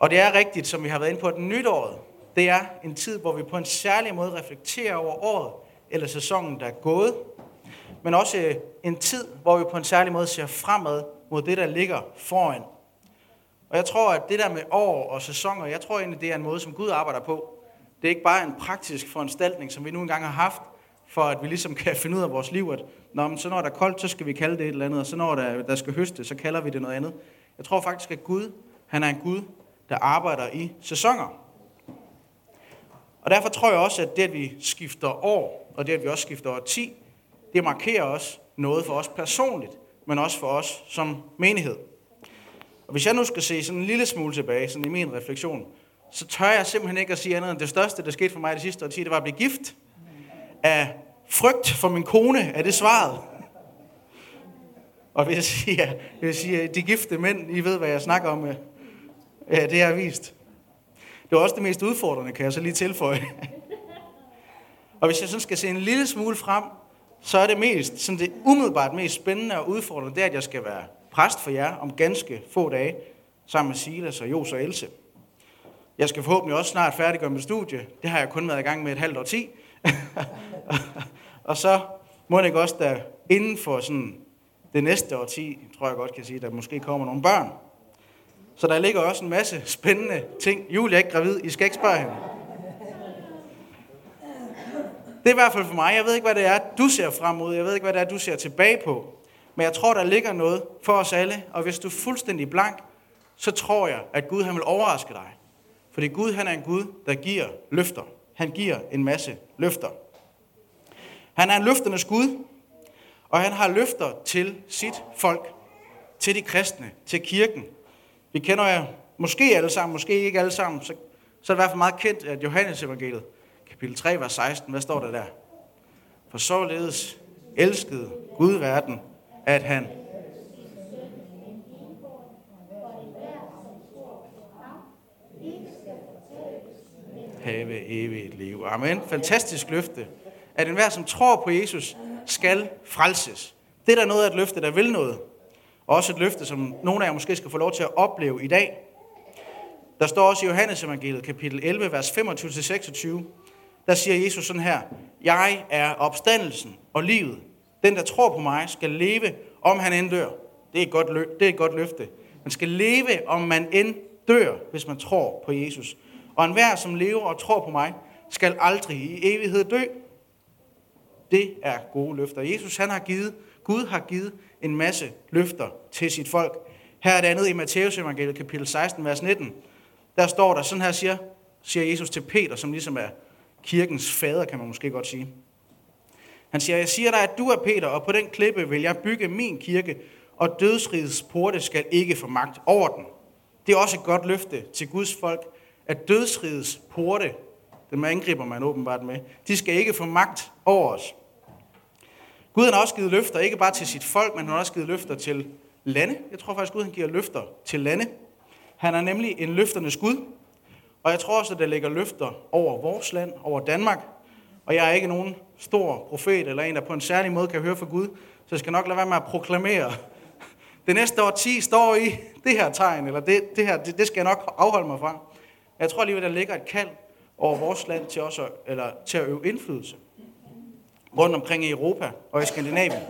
Og det er rigtigt, som vi har været inde på, at nytåret, det er en tid, hvor vi på en særlig måde reflekterer over året eller sæsonen, der er gået. Men også øh, en tid, hvor vi på en særlig måde ser fremad mod det, der ligger foran. Og jeg tror, at det der med år og sæsoner, jeg tror egentlig, det er en måde, som Gud arbejder på. Det er ikke bare en praktisk foranstaltning, som vi nu engang har haft, for at vi ligesom kan finde ud af vores liv, at Nå, men så når der er koldt, så skal vi kalde det et eller andet, og så når der, der skal høste, så kalder vi det noget andet. Jeg tror faktisk, at Gud, han er en Gud, der arbejder i sæsoner. Og derfor tror jeg også, at det, at vi skifter år, og det, at vi også skifter år 10, det markerer også noget for os personligt, men også for os som menighed. Og hvis jeg nu skal se sådan en lille smule tilbage, sådan i min refleksion, så tør jeg simpelthen ikke at sige andet end det største, der skete for mig det sidste årti, det var at blive gift. Af frygt for min kone, er det svaret. Og hvis jeg siger, hvis jeg siger de gifte mænd, I ved, hvad jeg snakker om, ja, det har vist. Det var også det mest udfordrende, kan jeg så lige tilføje. og hvis jeg sådan skal se en lille smule frem, så er det mest, sådan det umiddelbart mest spændende og udfordrende, det er, at jeg skal være præst for jer om ganske få dage, sammen med Silas og Jos og Else. Jeg skal forhåbentlig også snart færdiggøre mit studie. Det har jeg kun været i gang med et halvt år ti. og så må jeg også, der inden for sådan det næste år 10, tror jeg godt kan sige, der måske kommer nogle børn. Så der ligger også en masse spændende ting. Julie er ikke gravid, I skal ikke spørge hende. Det er i hvert fald for mig. Jeg ved ikke, hvad det er, du ser frem mod. Jeg ved ikke, hvad det er, du ser tilbage på. Men jeg tror, der ligger noget for os alle. Og hvis du er fuldstændig blank, så tror jeg, at Gud han vil overraske dig. Fordi Gud han er en Gud, der giver løfter. Han giver en masse løfter. Han er en løfternes Gud, og han har løfter til sit folk, til de kristne, til kirken. Vi kender jer måske alle sammen, måske ikke alle sammen, så, så er det i hvert fald meget kendt, at Johannes evangeliet, kapitel 3, vers 16, hvad står der der? For således elskede Gud verden, at han have evigt liv. Amen. Fantastisk løfte. At enhver, som tror på Jesus, skal frelses. Det er der noget af et løfte, der vil noget. Også et løfte, som nogle af jer måske skal få lov til at opleve i dag. Der står også i Johannes evangeliet, kapitel 11, vers 25-26, der siger Jesus sådan her, Jeg er opstandelsen og livet. Den, der tror på mig, skal leve, om han end dør. Det er et godt, lø- det er et godt løfte. Man skal leve, om man end dør, hvis man tror på Jesus. Og enhver, som lever og tror på mig, skal aldrig i evighed dø. Det er gode løfter. Jesus han har givet, Gud har givet en masse løfter til sit folk. Her er det andet i Matteus evangeliet kapitel 16, vers 19. Der står der, sådan her siger, siger Jesus til Peter, som ligesom er kirkens fader, kan man måske godt sige. Han siger, jeg siger dig, at du er Peter, og på den klippe vil jeg bygge min kirke, og dødsrigets porte skal ikke få magt over den. Det er også et godt løfte til Guds folk, at dødsrigets porte, dem angriber man åbenbart med, de skal ikke få magt over os. Gud han har også givet løfter, ikke bare til sit folk, men han har også givet løfter til lande. Jeg tror faktisk, Gud han giver løfter til lande. Han er nemlig en løfternes Gud. Og jeg tror også, at der ligger løfter over vores land, over Danmark. Og jeg er ikke nogen stor profet eller en, der på en særlig måde kan høre fra Gud, så jeg skal nok lade være med at proklamere. Det næste år 10 står i det her tegn, eller det, det her, det, det skal jeg nok afholde mig fra. Jeg tror alligevel, der ligger et kald over vores land til, også, eller til at øve indflydelse rundt omkring i Europa og i Skandinavien.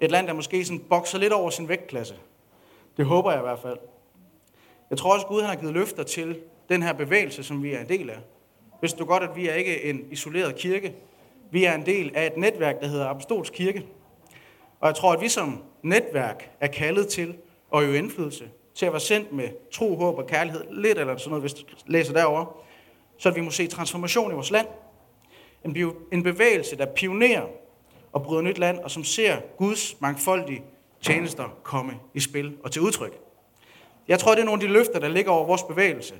Et land, der måske sådan bokser lidt over sin vægtklasse. Det håber jeg i hvert fald. Jeg tror også, Gud han har givet løfter til den her bevægelse, som vi er en del af. Hvis du godt, at vi er ikke en isoleret kirke. Vi er en del af et netværk, der hedder Apostolsk Kirke. Og jeg tror, at vi som netværk er kaldet til at øve indflydelse, til at være sendt med tro, håb og kærlighed, lidt eller sådan noget, hvis du læser derovre, så at vi må se transformation i vores land. En, en bevægelse, der pionerer og bryder nyt land, og som ser Guds mangfoldige tjenester komme i spil og til udtryk. Jeg tror, det er nogle af de løfter, der ligger over vores bevægelse.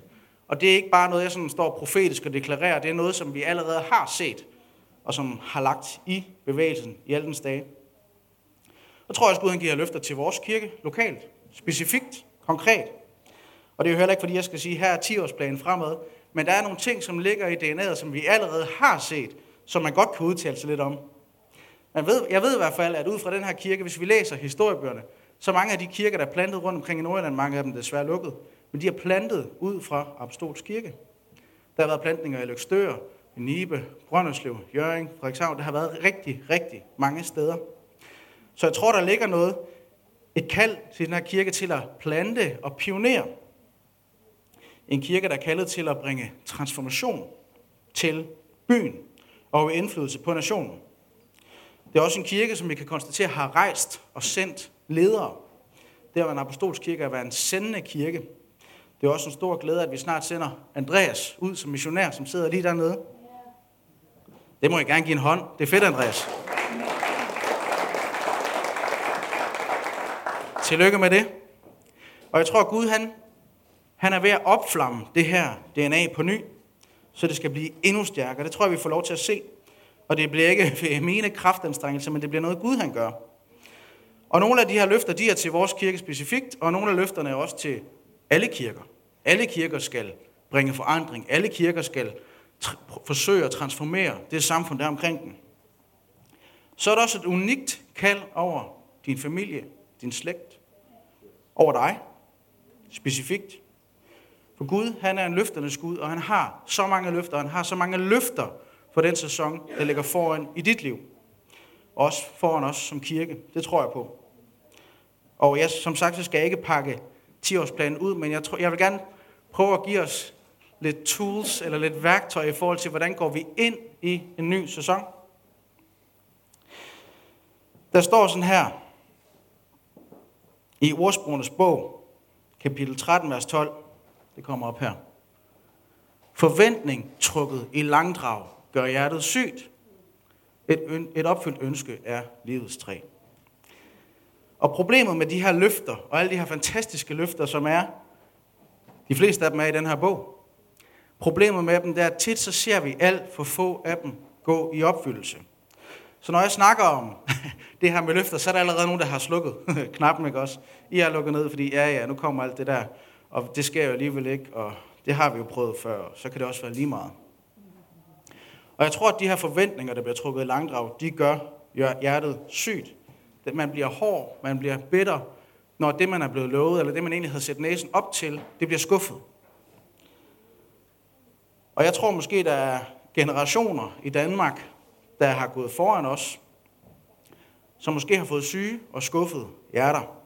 Og det er ikke bare noget, jeg sådan står profetisk og deklarerer. Det er noget, som vi allerede har set, og som har lagt i bevægelsen i alle dens dage. Og tror jeg også, Gud han giver løfter til vores kirke lokalt, specifikt, konkret. Og det er jo heller ikke, fordi jeg skal sige, her er 10-årsplanen fremad, men der er nogle ting, som ligger i DNA'et, som vi allerede har set, som man godt kan udtale sig lidt om. Man ved, jeg ved i hvert fald, at ud fra den her kirke, hvis vi læser historiebøgerne, så mange af de kirker, der er plantet rundt omkring i Nordjylland, mange af dem desværre lukket, men de er plantet ud fra Apostolsk Kirke. Der har været plantninger i Løgstør, i Nibe, Brønderslev, Jøring, Frederikshavn. Der har været rigtig, rigtig mange steder. Så jeg tror, der ligger noget, et kald til den her kirke til at plante og pionere. En kirke, der er kaldet til at bringe transformation til byen og indflydelse på nationen. Det er også en kirke, som vi kan konstatere har rejst og sendt ledere. Det var en apostolsk kirke at være en sendende kirke. Det er også en stor glæde, at vi snart sender Andreas ud som missionær, som sidder lige dernede. Det må jeg gerne give en hånd. Det er fedt, Andreas. Tillykke med det. Og jeg tror, at Gud han, han er ved at opflamme det her DNA på ny, så det skal blive endnu stærkere. Det tror jeg, vi får lov til at se. Og det bliver ikke ved mine kraftanstrengelser, men det bliver noget Gud, han gør. Og nogle af de her løfter, de er til vores kirke specifikt, og nogle af løfterne er også til alle kirker. Alle kirker skal bringe forandring. Alle kirker skal forsøge at transformere det samfund, der er omkring den. Så er der også et unikt kald over din familie, din slægt, over dig, specifikt. For Gud, han er en løfternes Gud, og han har så mange løfter, og han har så mange løfter for den sæson, der ligger foran i dit liv. Også foran os som kirke. Det tror jeg på. Og jeg, som sagt, så skal jeg ikke pakke 10-årsplanen ud, men jeg, tror, jeg vil gerne prøve at give os lidt tools eller lidt værktøj i forhold til, hvordan går vi ind i en ny sæson. Der står sådan her i ordsprogenes bog, kapitel 13, vers 12. Det kommer op her. Forventning trukket i langdrag gør hjertet sygt. Et, et opfyldt ønske er livets træ. Og problemet med de her løfter, og alle de her fantastiske løfter, som er, de fleste af dem er i den her bog. Problemet med dem, det er, at tit så ser vi alt for få af dem gå i opfyldelse. Så når jeg snakker om det her med løfter, så er der allerede nogen, der har slukket knappen, ikke også? I har lukket ned, fordi ja, ja, nu kommer alt det der, og det sker jo alligevel ikke, og det har vi jo prøvet før, så kan det også være lige meget. Og jeg tror, at de her forventninger, der bliver trukket i langdrag, de gør hjertet sygt. Man bliver hård, man bliver bitter, når det, man er blevet lovet, eller det, man egentlig havde sat næsen op til, det bliver skuffet. Og jeg tror måske, der er generationer i Danmark, der har gået foran os, som måske har fået syge og skuffet hjerter.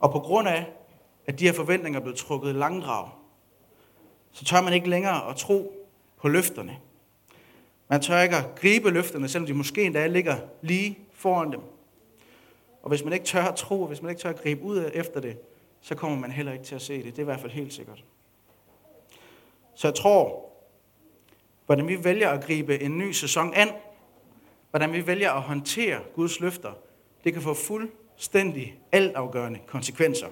Og på grund af, at de her forventninger er blevet trukket i langdrag, så tør man ikke længere at tro på løfterne. Man tør ikke at gribe løfterne, selvom de måske endda ligger lige foran dem. Og hvis man ikke tør at tro, og hvis man ikke tør at gribe ud efter det, så kommer man heller ikke til at se det. Det er i hvert fald helt sikkert. Så jeg tror, hvordan vi vælger at gribe en ny sæson an, hvordan vi vælger at håndtere Guds løfter, det kan få fuldstændig altafgørende konsekvenser.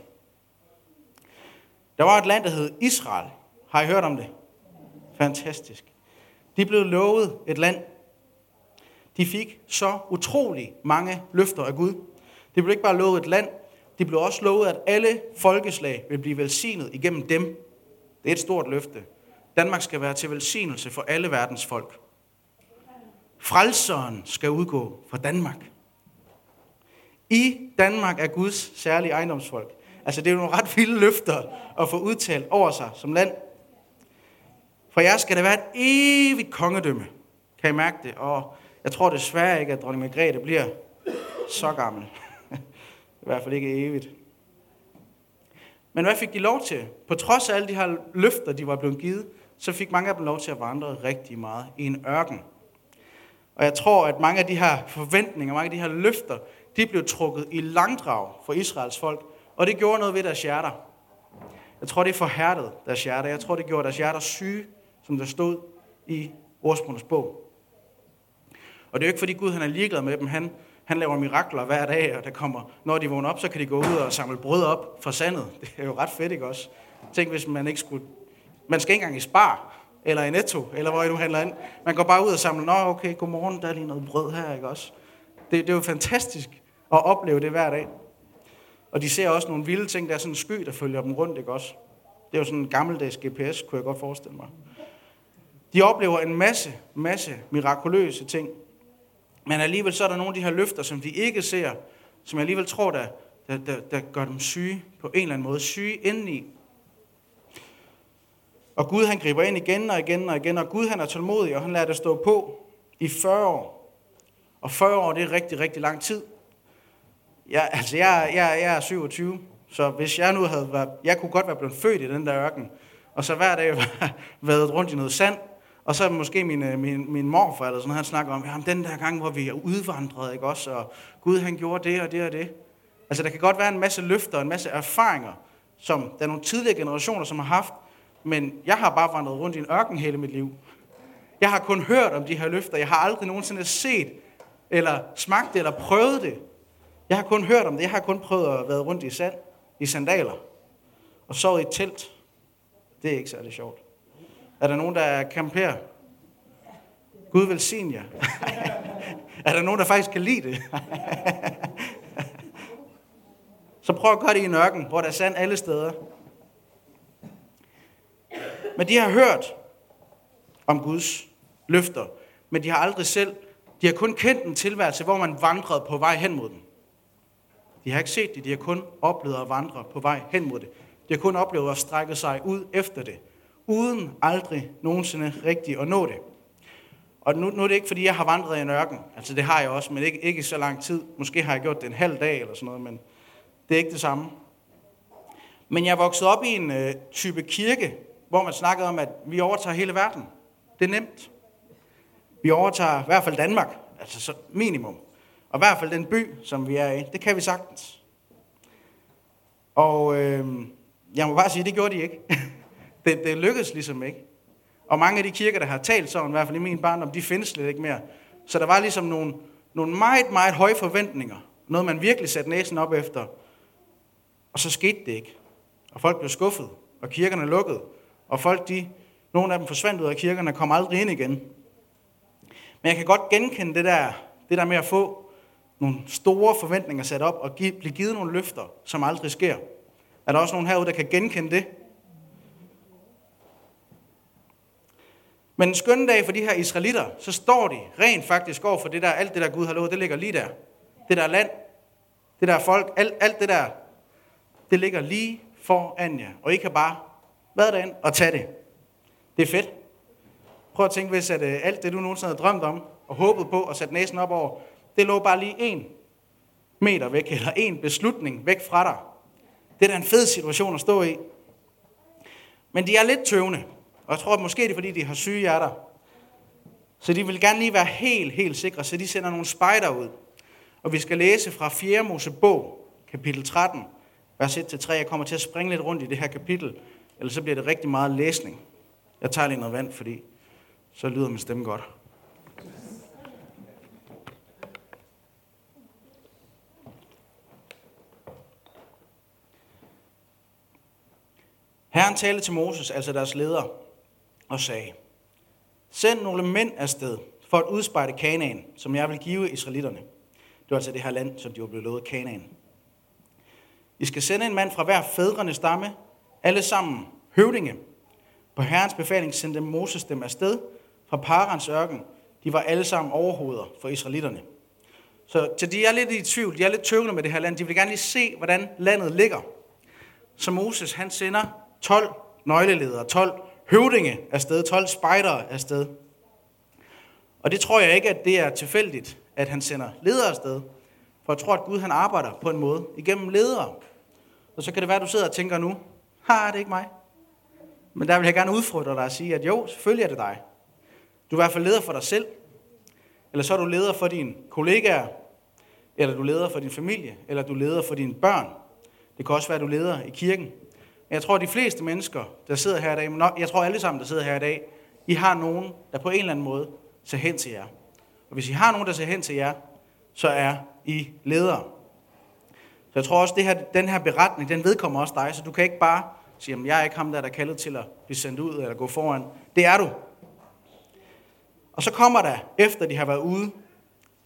Der var et land, der hed Israel. Har I hørt om det? Fantastisk. De blev lovet et land. De fik så utrolig mange løfter af Gud. De blev ikke bare lovet et land, de blev også lovet, at alle folkeslag vil blive velsignet igennem dem. Det er et stort løfte. Danmark skal være til velsignelse for alle verdens folk. Frelseren skal udgå fra Danmark. I Danmark er Guds særlige ejendomsfolk. Altså det er jo nogle ret vilde løfter at få udtalt over sig som land. For jer skal der være et evigt kongedømme. Kan I mærke det? Og jeg tror desværre ikke, at dronning Margrethe bliver så gammel. I hvert fald ikke evigt. Men hvad fik de lov til? På trods af alle de her løfter, de var blevet givet, så fik mange af dem lov til at vandre rigtig meget i en ørken. Og jeg tror, at mange af de her forventninger, mange af de her løfter, de blev trukket i langdrag for Israels folk, og det gjorde noget ved deres hjerter. Jeg tror, det forhærdede deres hjerter. Jeg tror, det gjorde deres hjerter syge, som der stod i ordsprogenes bog. Og det er jo ikke, fordi Gud han er ligeglad med dem. Han, han laver mirakler hver dag, og der kommer, når de vågner op, så kan de gå ud og samle brød op fra sandet. Det er jo ret fedt, ikke også? Tænk, hvis man ikke skulle... Man skal ikke engang i spar, eller i netto, eller hvor I nu handler ind. Man går bare ud og samler, nå okay, godmorgen, der er lige noget brød her, ikke også? Det, det er jo fantastisk at opleve det hver dag. Og de ser også nogle vilde ting, der er sådan en sky, der følger dem rundt, ikke også? Det er jo sådan en gammeldags GPS, kunne jeg godt forestille mig. De oplever en masse, masse mirakuløse ting. Men alligevel så er der nogle af de her løfter, som de ikke ser, som jeg alligevel tror, der, der, der, der gør dem syge på en eller anden måde. Syge indeni. Og Gud han griber ind igen og igen og igen, og Gud han er tålmodig, og han lader det stå på i 40 år. Og 40 år, det er rigtig, rigtig lang tid. Jeg, altså, jeg, jeg, jeg er 27, så hvis jeg nu havde været, jeg kunne godt være blevet født i den der ørken, og så hver dag været rundt i noget sand, og så måske min, øh, min, min morfar eller sådan han snakker om, jamen den der gang, hvor vi er udvandret, ikke også, og Gud han gjorde det og det og det. Altså der kan godt være en masse løfter, en masse erfaringer, som der er nogle tidligere generationer, som har haft, men jeg har bare vandret rundt i en ørken hele mit liv. Jeg har kun hørt om de her løfter. Jeg har aldrig nogensinde set, eller smagt det, eller prøvet det. Jeg har kun hørt om det. Jeg har kun prøvet at være rundt i sand, i sandaler, og sovet i et telt. Det er ikke særlig sjovt. Er der nogen, der camperer? Gud velsigne jer. er der nogen, der faktisk kan lide det? Så prøv at gøre det i en ørken, hvor der er sand alle steder. Men de har hørt om Guds løfter, men de har aldrig selv, de har kun kendt en tilværelse, hvor man vandrede på vej hen mod den. De har ikke set det, de har kun oplevet at vandre på vej hen mod det. De har kun oplevet at strække sig ud efter det, uden aldrig nogensinde rigtigt at nå det. Og nu, nu er det ikke, fordi jeg har vandret i en ørken. Altså det har jeg også, men ikke, ikke så lang tid. Måske har jeg gjort det en halv dag eller sådan noget, men det er ikke det samme. Men jeg er vokset op i en øh, type kirke, hvor man snakkede om, at vi overtager hele verden. Det er nemt. Vi overtager i hvert fald Danmark, altså så minimum. Og i hvert fald den by, som vi er i. Det kan vi sagtens. Og øh, jeg må bare sige, det gjorde de ikke. det, det lykkedes ligesom ikke. Og mange af de kirker, der har talt sådan, i hvert fald i min barndom, de findes slet ikke mere. Så der var ligesom nogle, nogle meget, meget høje forventninger. Noget, man virkelig satte næsen op efter. Og så skete det ikke. Og folk blev skuffet, og kirkerne lukkede. Og folk, de, nogle af dem forsvandt ud af kirkerne og kom aldrig ind igen. Men jeg kan godt genkende det der, det der med at få nogle store forventninger sat op og give, blive givet nogle løfter, som aldrig sker. Er der også nogen herude, der kan genkende det? Men en skøn dag for de her israelitter, så står de rent faktisk over for det der, alt det der Gud har lovet, det ligger lige der. Det der land, det der folk, alt, alt det der, det ligger lige foran jer. Og I kan bare være derind og tage det. Det er fedt. Prøv at tænke, hvis at, øh, alt det, du nogensinde havde drømt om og håbet på og sat næsen op over, det lå bare lige en meter væk, eller en beslutning væk fra dig. Det er da en fed situation at stå i. Men de er lidt tøvende, og jeg tror at måske det er, fordi de har syge hjerter. Så de vil gerne lige være helt, helt sikre, så de sender nogle spejder ud. Og vi skal læse fra 4. Mosebog, kapitel 13, vers 1-3. Jeg kommer til at springe lidt rundt i det her kapitel, eller så bliver det rigtig meget læsning. Jeg tager lige noget vand, fordi så lyder min stemme godt. Herren talte til Moses, altså deres leder, og sagde, Send nogle mænd afsted for at udspejde Kanaan, som jeg vil give israelitterne. Det var altså det her land, som de var blevet lovet Kanaan. I skal sende en mand fra hver fædrene stamme, alle sammen høvdinge. På herrens befaling sendte Moses dem afsted fra Parans ørken. De var alle sammen overhoveder for israelitterne. Så til de er lidt i tvivl, de er lidt tøvende med det her land. De vil gerne lige se, hvordan landet ligger. Så Moses, han sender 12 nøgleledere, 12 høvdinge afsted, 12 spejdere afsted. Og det tror jeg ikke, at det er tilfældigt, at han sender ledere afsted. For jeg tror, at Gud han arbejder på en måde igennem ledere. Og så kan det være, at du sidder og tænker nu, har det ikke mig? Men der vil jeg gerne udfordre dig og sige, at jo, selvfølgelig er det dig. Du er i hvert fald leder for dig selv, eller så er du leder for dine kollegaer, eller du leder for din familie, eller du leder for dine børn. Det kan også være, at du leder i kirken. Jeg tror, at de fleste mennesker, der sidder her i dag, men jeg tror alle sammen, der sidder her i dag, I har nogen, der på en eller anden måde ser hen til jer. Og hvis I har nogen, der ser hen til jer, så er I ledere. Så jeg tror også, at her, den her beretning, den vedkommer også dig, så du kan ikke bare sige, at jeg er ikke ham, der er kaldet til at blive sendt ud eller gå foran. Det er du. Og så kommer der, efter de har været ude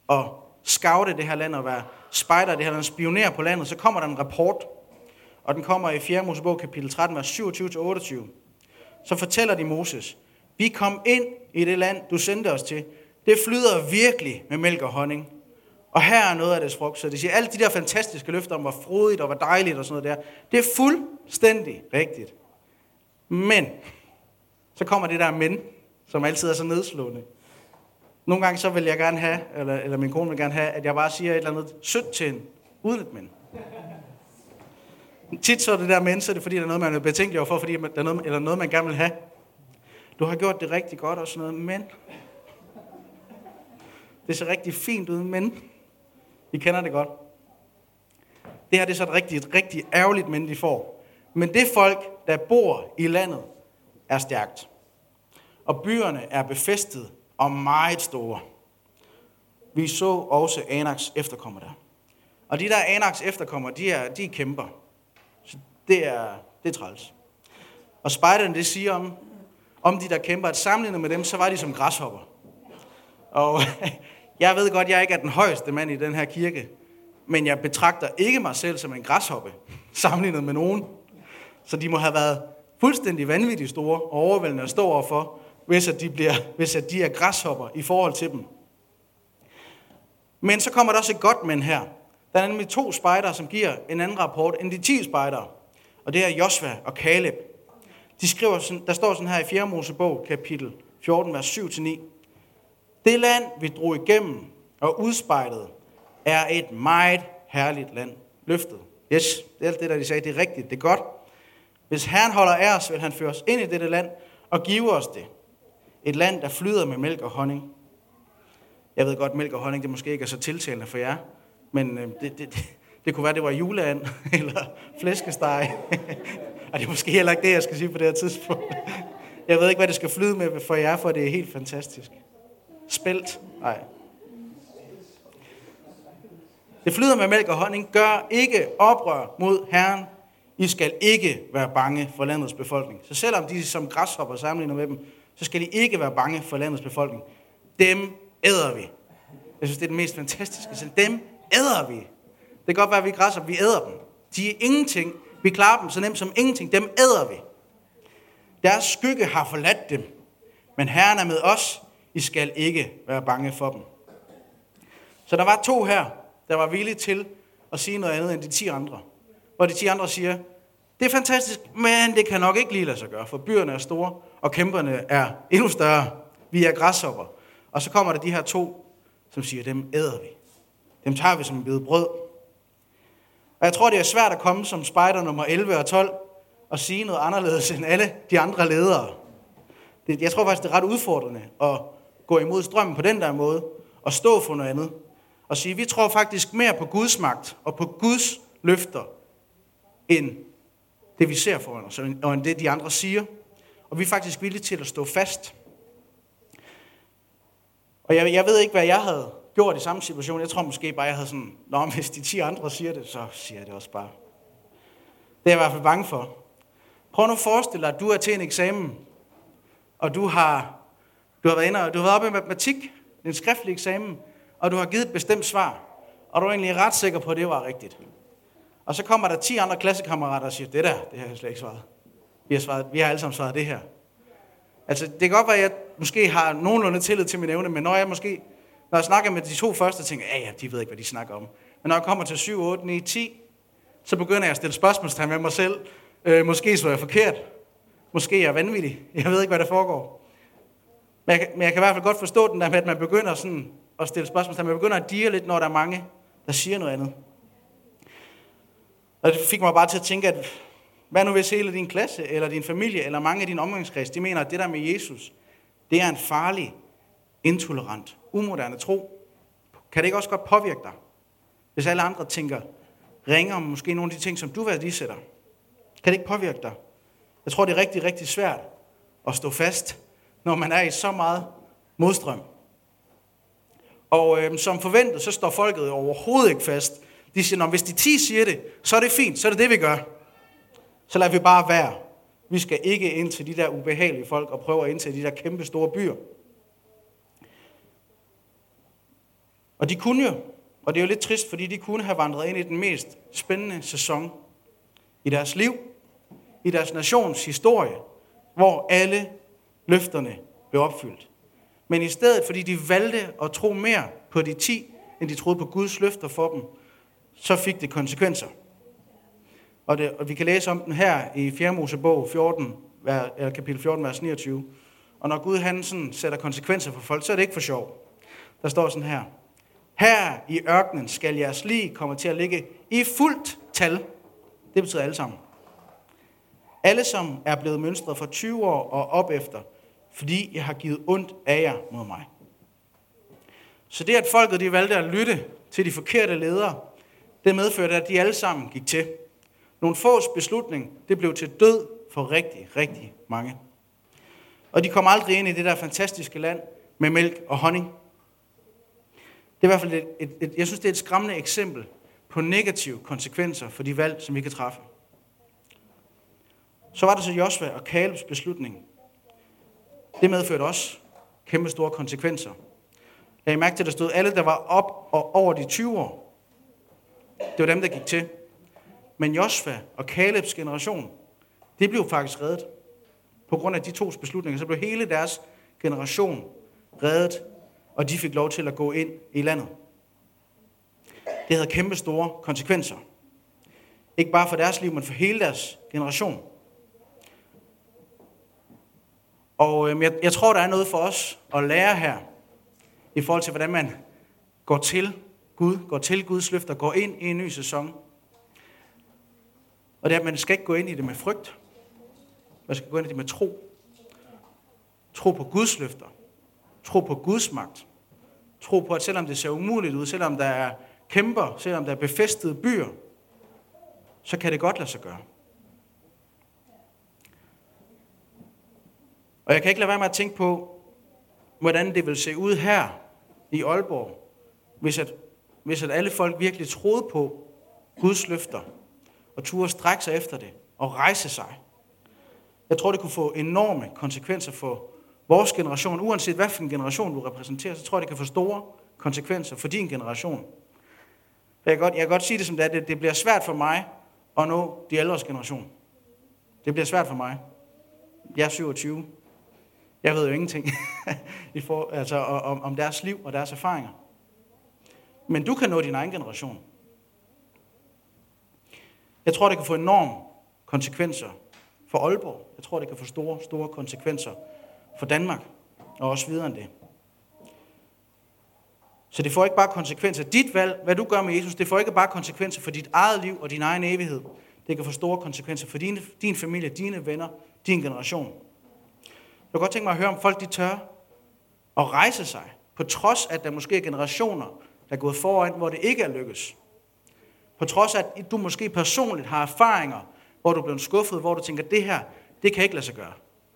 og scoute det her land og være spejder det her land, spionere på landet, så kommer der en rapport, og den kommer i 4. Mosebog kapitel 13, vers 27-28. Så fortæller de Moses, vi kom ind i det land, du sendte os til. Det flyder virkelig med mælk og honning. Og her er noget af det frugt. Så det siger, alle de der fantastiske løfter om, hvor frodigt og hvor dejligt og sådan noget der, det er fuldstændig rigtigt. Men, så kommer det der men, som altid er så nedslående. Nogle gange så vil jeg gerne have, eller, eller min kone vil gerne have, at jeg bare siger et eller andet sødt til en, uden et men. Tit så er det der med det fordi, der er noget, man er betænkelig overfor, fordi der er noget, eller noget, man gerne vil have. Du har gjort det rigtig godt og sådan noget, men... Det ser rigtig fint ud, men... I kender det godt. Det her det er så et rigtig, rigtig ærgerligt men, de får. Men det folk, der bor i landet, er stærkt. Og byerne er befæstet og meget store. Vi så også Anaks efterkommer der. Og de der Anaks efterkommer, de er, de er kæmper. Det er, det er træls. Og spejderne, det siger om, om de der kæmper, at sammenlignet med dem, så var de som græshopper. Og jeg ved godt, jeg ikke er den højeste mand i den her kirke, men jeg betragter ikke mig selv som en græshoppe, sammenlignet med nogen. Så de må have været fuldstændig vanvittigt store og overvældende at stå overfor, hvis at de, bliver, hvis at de er græshopper i forhold til dem. Men så kommer der også et godt mænd her. Der er nemlig to spejdere, som giver en anden rapport end de 10 spejdere. Og det er Josva og Kaleb. De skriver sådan, der står sådan her i 4. Mosebog, kapitel 14, vers 7-9. Det land, vi drog igennem og udspejlede, er et meget herligt land. Løftet. Yes, det er alt det, der de sagde, det er rigtigt, det er godt. Hvis Herren holder af os, vil han føre os ind i dette land og give os det. Et land, der flyder med mælk og honning. Jeg ved godt, mælk og honning, det måske ikke er så tiltalende for jer, men øh, det, det, det, kunne være, det var juleand eller flæskesteg. og det er måske heller ikke det, jeg skal sige på det her tidspunkt. Jeg ved ikke, hvad det skal flyde med for jer, for det er helt fantastisk. Spelt? Nej. Det flyder med mælk og honning. Gør ikke oprør mod Herren. I skal ikke være bange for landets befolkning. Så selvom de som græshopper sammenligner med dem, så skal I ikke være bange for landets befolkning. Dem æder vi. Jeg synes, det er det mest fantastiske. Så dem æder vi. Det kan godt være, at vi græsser, vi æder dem. De er ingenting. Vi klarer dem så nemt som ingenting. Dem æder vi. Deres skygge har forladt dem. Men Herren er med os. I skal ikke være bange for dem. Så der var to her, der var villige til at sige noget andet end de ti andre. Hvor de ti andre siger, det er fantastisk, men det kan nok ikke lige lade sig gøre, for byerne er store, og kæmperne er endnu større. Vi er græshopper. Og så kommer der de her to, som siger, dem æder vi. Dem tager vi som en bid brød. Og jeg tror, det er svært at komme som spejder nummer 11 og 12 og sige noget anderledes end alle de andre ledere. Jeg tror faktisk, det er ret udfordrende at gå imod strømmen på den der måde og stå for noget andet. Og sige, vi tror faktisk mere på Guds magt og på Guds løfter, end det vi ser foran os, og end det de andre siger. Og vi er faktisk villige til at stå fast. Og jeg, jeg ved ikke, hvad jeg havde gjort i samme situation. Jeg tror måske bare, jeg havde sådan, Nå, hvis de 10 andre siger det, så siger jeg det også bare. Det er jeg i hvert fald bange for. Prøv nu at forestille dig, at du er til en eksamen, og du har, du har været inde, og du har været oppe i matematik, en skriftlig eksamen, og du har givet et bestemt svar, og du er egentlig ret sikker på, at det var rigtigt. Og så kommer der 10 andre klassekammerater og siger, det der, det har jeg slet ikke svaret. Vi har, svaret, vi har alle sammen svaret det her. Altså, det kan godt være, at jeg måske har nogenlunde tillid til min evne, men når jeg måske, når jeg snakker med de to første, tænker jeg, ja, ja, de ved ikke, hvad de snakker om. Men når jeg kommer til 7, 8, 9, 10, så begynder jeg at stille spørgsmålstegn med mig selv. Øh, måske så jeg forkert. Måske er jeg vanvittig. Jeg ved ikke, hvad der foregår. Men jeg, men jeg kan i hvert fald godt forstå den der med, at man begynder sådan at stille spørgsmålstegn. Man begynder at dire lidt, når der er mange, der siger noget andet. Og det fik mig bare til at tænke, at hvad nu hvis hele din klasse, eller din familie, eller mange af din omgangskreds, de mener, at det der med Jesus, det er en farlig, intolerant, umoderne tro. Kan det ikke også godt påvirke dig? Hvis alle andre tænker, ringer om måske nogle af de ting, som du sætter. Kan det ikke påvirke dig? Jeg tror, det er rigtig, rigtig svært at stå fast, når man er i så meget modstrøm. Og øh, som forventet, så står folket overhovedet ikke fast. De siger, hvis de 10 siger det, så er det fint, så er det det, vi gør. Så lader vi bare være. Vi skal ikke ind til de der ubehagelige folk og prøve at ind til de der kæmpe store byer. Og de kunne jo, og det er jo lidt trist, fordi de kunne have vandret ind i den mest spændende sæson i deres liv, i deres nations historie, hvor alle løfterne blev opfyldt. Men i stedet, fordi de valgte at tro mere på de ti, end de troede på Guds løfter for dem, så fik det konsekvenser. Og, det, og vi kan læse om den her i 4. Mosebog 14, eller kapitel 14, vers 29. Og når Gud han sådan sætter konsekvenser for folk, så er det ikke for sjov. Der står sådan her. Her i ørkenen skal jeres lig komme til at ligge i fuldt tal. Det betyder alle sammen. Alle, som er blevet mønstret for 20 år og op efter, fordi jeg har givet ondt af jer mod mig. Så det, at folket de valgte at lytte til de forkerte ledere, det medførte, at de alle sammen gik til. Nogle fås beslutning, det blev til død for rigtig, rigtig mange. Og de kom aldrig ind i det der fantastiske land med mælk og honning. Det er i hvert fald et, et, et, jeg synes, det er et skræmmende eksempel på negative konsekvenser for de valg, som vi kan træffe. Så var der så Josva og Kalebs beslutning. Det medførte også kæmpe store konsekvenser. Lad I mærke til, at der stod alle, der var op og over de 20 år. Det var dem, der gik til. Men Josva og Kalebs generation, det blev faktisk reddet. På grund af de tos beslutninger, så blev hele deres generation reddet, og de fik lov til at gå ind i landet. Det havde kæmpe store konsekvenser. Ikke bare for deres liv, men for hele deres generation. Og øhm, jeg, jeg tror, der er noget for os at lære her, i forhold til, hvordan man går til Gud, går til Guds løfter, går ind i en ny sæson. Og det er, at man skal ikke gå ind i det med frygt. Man skal gå ind i det med tro. Tro på Guds løfter. Tro på Guds magt. Tro på, at selvom det ser umuligt ud, selvom der er kæmper, selvom der er befæstede byer, så kan det godt lade sig gøre. Og jeg kan ikke lade være med at tænke på, hvordan det vil se ud her i Aalborg, hvis at, hvis at alle folk virkelig troede på Guds løfter, og turde strække sig efter det, og rejse sig. Jeg tror, det kunne få enorme konsekvenser for vores generation. Uanset hvad for en generation du repræsenterer, så tror jeg, det kan få store konsekvenser for din generation. Jeg kan godt, jeg kan godt sige det som det er, det, det bliver svært for mig at nå de ældres generation. Det bliver svært for mig. Jeg er 27. Jeg ved jo ingenting i for, altså, om, om deres liv og deres erfaringer. Men du kan nå din egen generation. Jeg tror, det kan få enorme konsekvenser for Aalborg. Jeg tror, det kan få store, store konsekvenser for Danmark, og også videre end det. Så det får ikke bare konsekvenser. Dit valg, hvad du gør med Jesus, det får ikke bare konsekvenser for dit eget liv og din egen evighed. Det kan få store konsekvenser for din, din familie, dine venner, din generation. Jeg kan godt tænke mig at høre, om folk de tør at rejse sig, på trods af, at der måske er generationer, der er gået foran, hvor det ikke er lykkes. På trods af, at du måske personligt har erfaringer, hvor du er blevet skuffet, hvor du tænker, det her, det kan ikke lade sig gøre.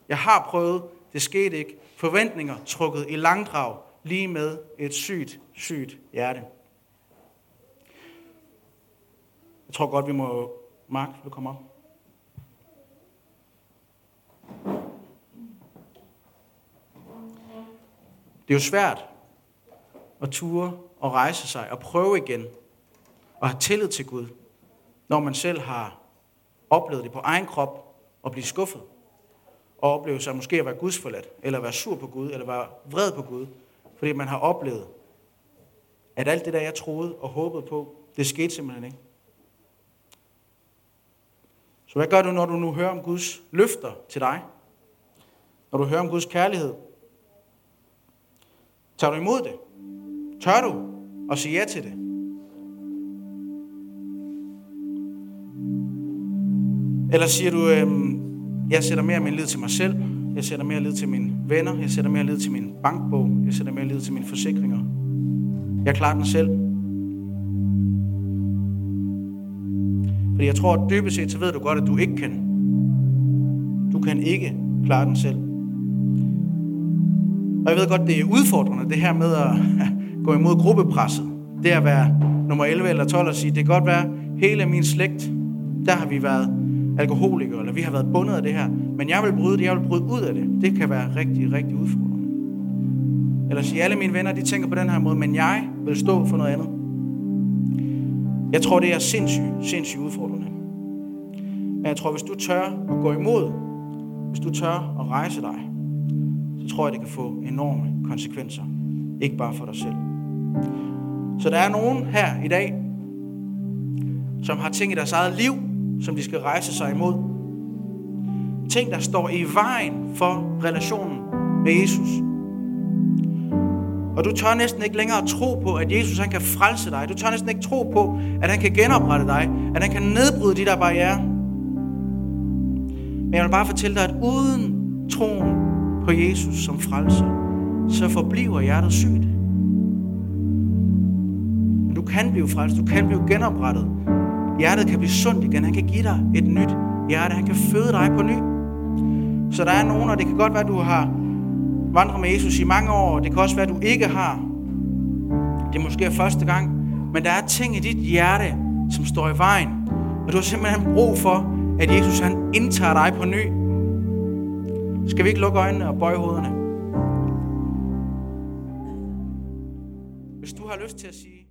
Jeg har prøvet, det skete ikke. Forventninger trukket i langdrag, lige med et sygt, sygt hjerte. Jeg tror godt, vi må... Mark, vil du komme op? Det er jo svært at ture og rejse sig og prøve igen og have tillid til Gud, når man selv har oplevet det på egen krop og blive skuffet og opleve sig måske at være gudsforladt, eller være sur på Gud, eller være vred på Gud, fordi man har oplevet, at alt det der, jeg troede og håbede på, det skete simpelthen ikke. Så hvad gør du, når du nu hører om Guds løfter til dig? Når du hører om Guds kærlighed? Tager du imod det? Tør du at sige ja til det? Eller siger du, øhm, jeg sætter mere min lid til mig selv. Jeg sætter mere lid til mine venner. Jeg sætter mere lid til min bankbog. Jeg sætter mere lid til mine forsikringer. Jeg klarer den selv. Fordi jeg tror, at dybest set, så ved du godt, at du ikke kan. Du kan ikke klare den selv. Og jeg ved godt, det er udfordrende, det her med at gå imod gruppepresset. Det at være nummer 11 eller 12 og sige, det kan godt være, hele min slægt, der har vi været alkoholiker, eller vi har været bundet af det her, men jeg vil bryde det, jeg vil bryde ud af det. Det kan være rigtig, rigtig udfordrende. Eller sige, alle mine venner, de tænker på den her måde, men jeg vil stå for noget andet. Jeg tror, det er sindssygt, sindssygt udfordrende. Men jeg tror, hvis du tør at gå imod, hvis du tør at rejse dig, så tror jeg, det kan få enorme konsekvenser. Ikke bare for dig selv. Så der er nogen her i dag, som har ting i deres eget liv, som de skal rejse sig imod. Ting, der står i vejen for relationen med Jesus. Og du tør næsten ikke længere tro på, at Jesus han kan frelse dig. Du tør næsten ikke tro på, at han kan genoprette dig. At han kan nedbryde de der barriere. Men jeg vil bare fortælle dig, at uden troen på Jesus som frelser, så forbliver hjertet sygt. Men du kan blive frelst, du kan blive genoprettet. Hjertet kan blive sundt igen, han kan give dig et nyt hjerte, han kan føde dig på ny. Så der er nogen, og det kan godt være, at du har vandret med Jesus i mange år, det kan også være, at du ikke har. Det er måske første gang, men der er ting i dit hjerte, som står i vejen. Og du har simpelthen brug for, at Jesus han indtager dig på ny. Skal vi ikke lukke øjnene og bøje hovederne? Hvis du har lyst til at sige,